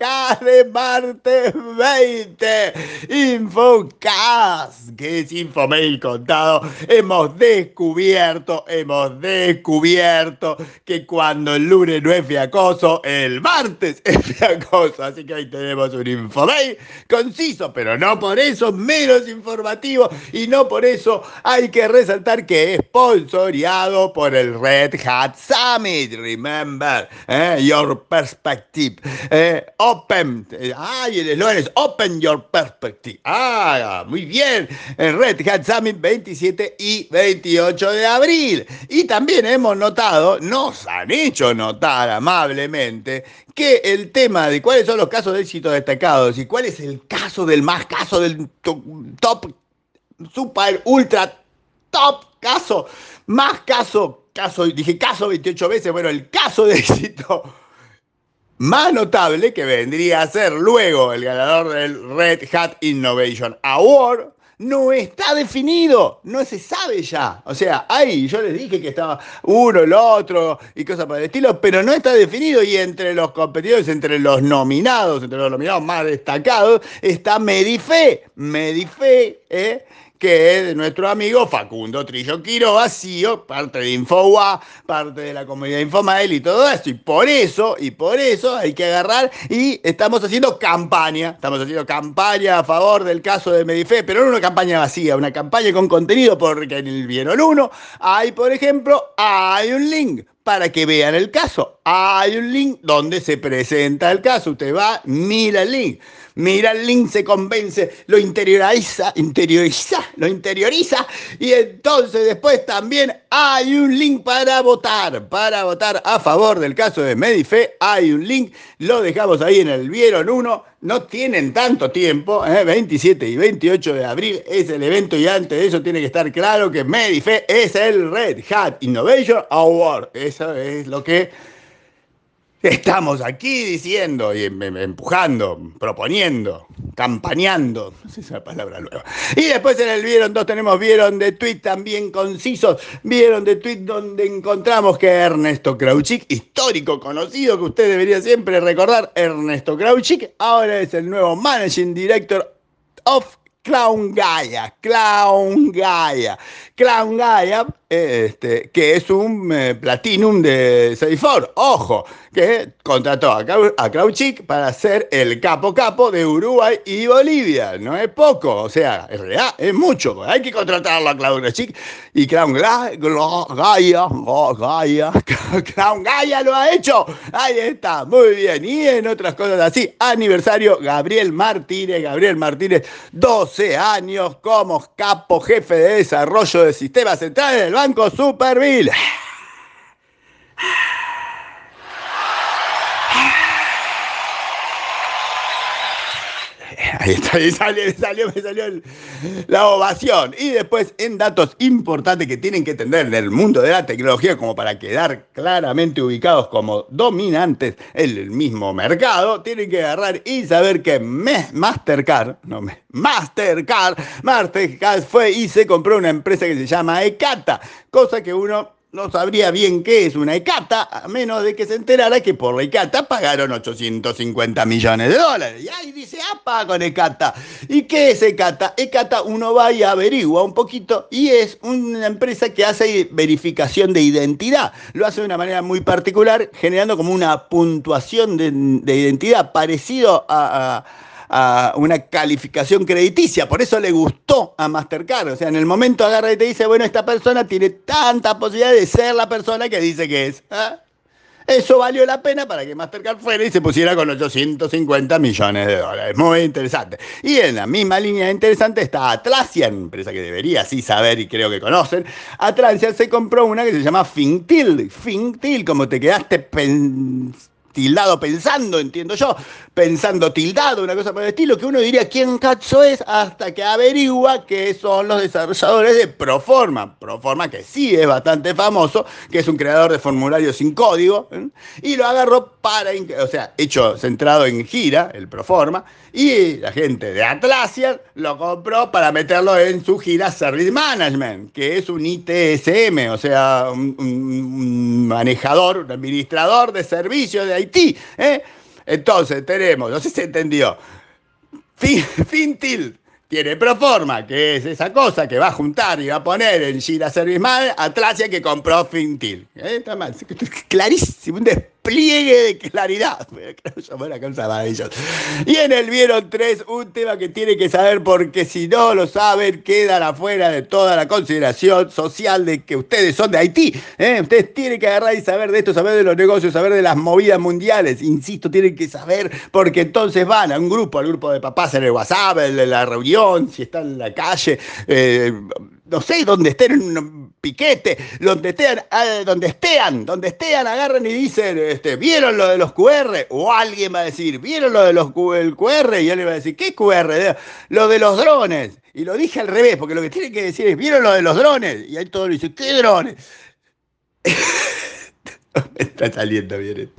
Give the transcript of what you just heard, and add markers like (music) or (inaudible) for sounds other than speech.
De martes 20. Infocas, que es Infomail contado. Hemos descubierto, hemos descubierto que cuando el lunes no es fiacoso, el martes (laughs) es fiacoso. Así que hoy tenemos un Infomail conciso, pero no por eso menos informativo y no por eso hay que resaltar que es sponsoreado por el Red Hat Summit. Remember, eh, your perspective. Eh, open. Ay, el eslogan es Open Your Perspective. Ah, muy bien. El Red Hat Summit 27 y 28 de abril. Y también hemos notado, nos han hecho notar amablemente, que el tema de cuáles son los casos de éxito destacados y cuál es el caso del más caso del top, super, ultra, top caso, más caso, caso, dije caso 28 veces, bueno, el caso de éxito más notable que vendría a ser luego el ganador del Red Hat Innovation Award, no está definido, no se sabe ya. O sea, ahí yo les dije que estaba uno, el otro y cosas por el estilo, pero no está definido y entre los competidores, entre los nominados, entre los nominados más destacados, está Medife. Medife, ¿eh? Que es de nuestro amigo Facundo Trillo Quiroga, vacío, parte de Infowa, parte de la comunidad Infomail y todo eso. Y por eso, y por eso hay que agarrar y estamos haciendo campaña, estamos haciendo campaña a favor del caso de Medife, pero no una campaña vacía, una campaña con contenido, porque en el Vieron 1 hay, por ejemplo, hay un link para que vean el caso. Hay un link donde se presenta el caso. Usted va, mira el link mira el link, se convence, lo interioriza, interioriza, lo interioriza y entonces después también hay un link para votar, para votar a favor del caso de Medife, hay un link, lo dejamos ahí en el Vieron 1, no tienen tanto tiempo, 27 ¿eh? y 28 de abril es el evento y antes de eso tiene que estar claro que Medife es el Red Hat Innovation Award, eso es lo que (laughs) Estamos aquí diciendo y em, em, empujando, proponiendo, campañando, (laughs) no sé si es una palabra nueva. Y después en el Vieron 2 tenemos Vieron de tweet también concisos, Vieron de tweet donde encontramos que Ernesto Krauchik, histórico conocido que usted debería siempre recordar, Ernesto Krauchik, ahora es el nuevo Managing Director of Clown Gaia, Clown Gaia, Clown Gaia, este, que es un eh, Platinum de Seifor, ojo, que contrató a, a para ser el capo capo de Uruguay y Bolivia. No es poco, o sea, es real, es mucho. Hay que contratarlo a Chic y Clown Gaia, Gaia, (laughs) Clown Gaia lo ha hecho. Ahí está, muy bien. Y en otras cosas así, aniversario Gabriel Martínez, Gabriel Martínez, 12 años como capo jefe de desarrollo de sistemas centrales del Banco Superville. Ahí está, ahí salió, me salió la ovación. Y después, en datos importantes que tienen que entender en el mundo de la tecnología, como para quedar claramente ubicados como dominantes en el mismo mercado, tienen que agarrar y saber que Mastercard, no me, Mastercard, Mastercard fue y se compró una empresa que se llama Ecata, cosa que uno no sabría bien qué es una ECATA, a menos de que se enterara que por la ECATA pagaron 850 millones de dólares. Y ahí dice, apa con ECATA. ¿Y qué es ECATA? ECATA uno va y averigua un poquito y es una empresa que hace verificación de identidad. Lo hace de una manera muy particular, generando como una puntuación de, identidad parecido a una calificación crediticia. Por eso le gustó a Mastercard. O sea, en el momento agarra y te dice, bueno, esta persona tiene tanta posibilidad de ser la persona que dice que es. ¿ah? Eso valió la pena para que Mastercard fuera y se pusiera con 850 millones de dólares. Muy interesante. Y en la misma línea interesante está Atlassian, empresa que debería sí saber y creo que conocen. Atlassian se compró una que se llama Fintil. Fintil, como te quedaste pensando tildado pensando, entiendo yo, pensando tildado, una cosa por el estilo, que uno diría quién cacho es hasta que averigua que son los desarrolladores de Proforma. Proforma que sí es bastante famoso, que es un creador de formularios sin código, ¿eh? y lo agarró para, o sea, hecho centrado en gira, el Proforma, y la gente de Atlassian lo compró para meterlo en su gira Service Management, que es un ITSM, o sea, un, un manejador, un administrador de servicios de Haití. ¿eh? Entonces tenemos, no sé si se entendió, (laughs) Fintil tiene Proforma, que es esa cosa que va a juntar y va a poner en Gira Service Atlasia que compró Fintil. ¿Eh? Está mal, (laughs) clarísimo, un despliegue de claridad. (laughs) Y en el Vieron 3, un tema que tiene que saber porque si no lo saben, quedan afuera de toda la consideración social de que ustedes son de Haití. ¿eh? Ustedes tienen que agarrar y saber de esto, saber de los negocios, saber de las movidas mundiales. Insisto, tienen que saber porque entonces van a un grupo, al grupo de papás en el WhatsApp, en la reunión, si están en la calle. Eh, no sé, donde estén en un piquete, donde estén, ah, donde estean, donde estean, agarran y dicen, este, ¿vieron lo de los QR? O alguien va a decir, ¿vieron lo de los el QR? Y le va a decir, ¿qué QR? Lo de los drones. Y lo dije al revés, porque lo que tiene que decir es, ¿vieron lo de los drones? Y ahí todo le dice, ¿qué drones? (laughs) Está saliendo bien esto.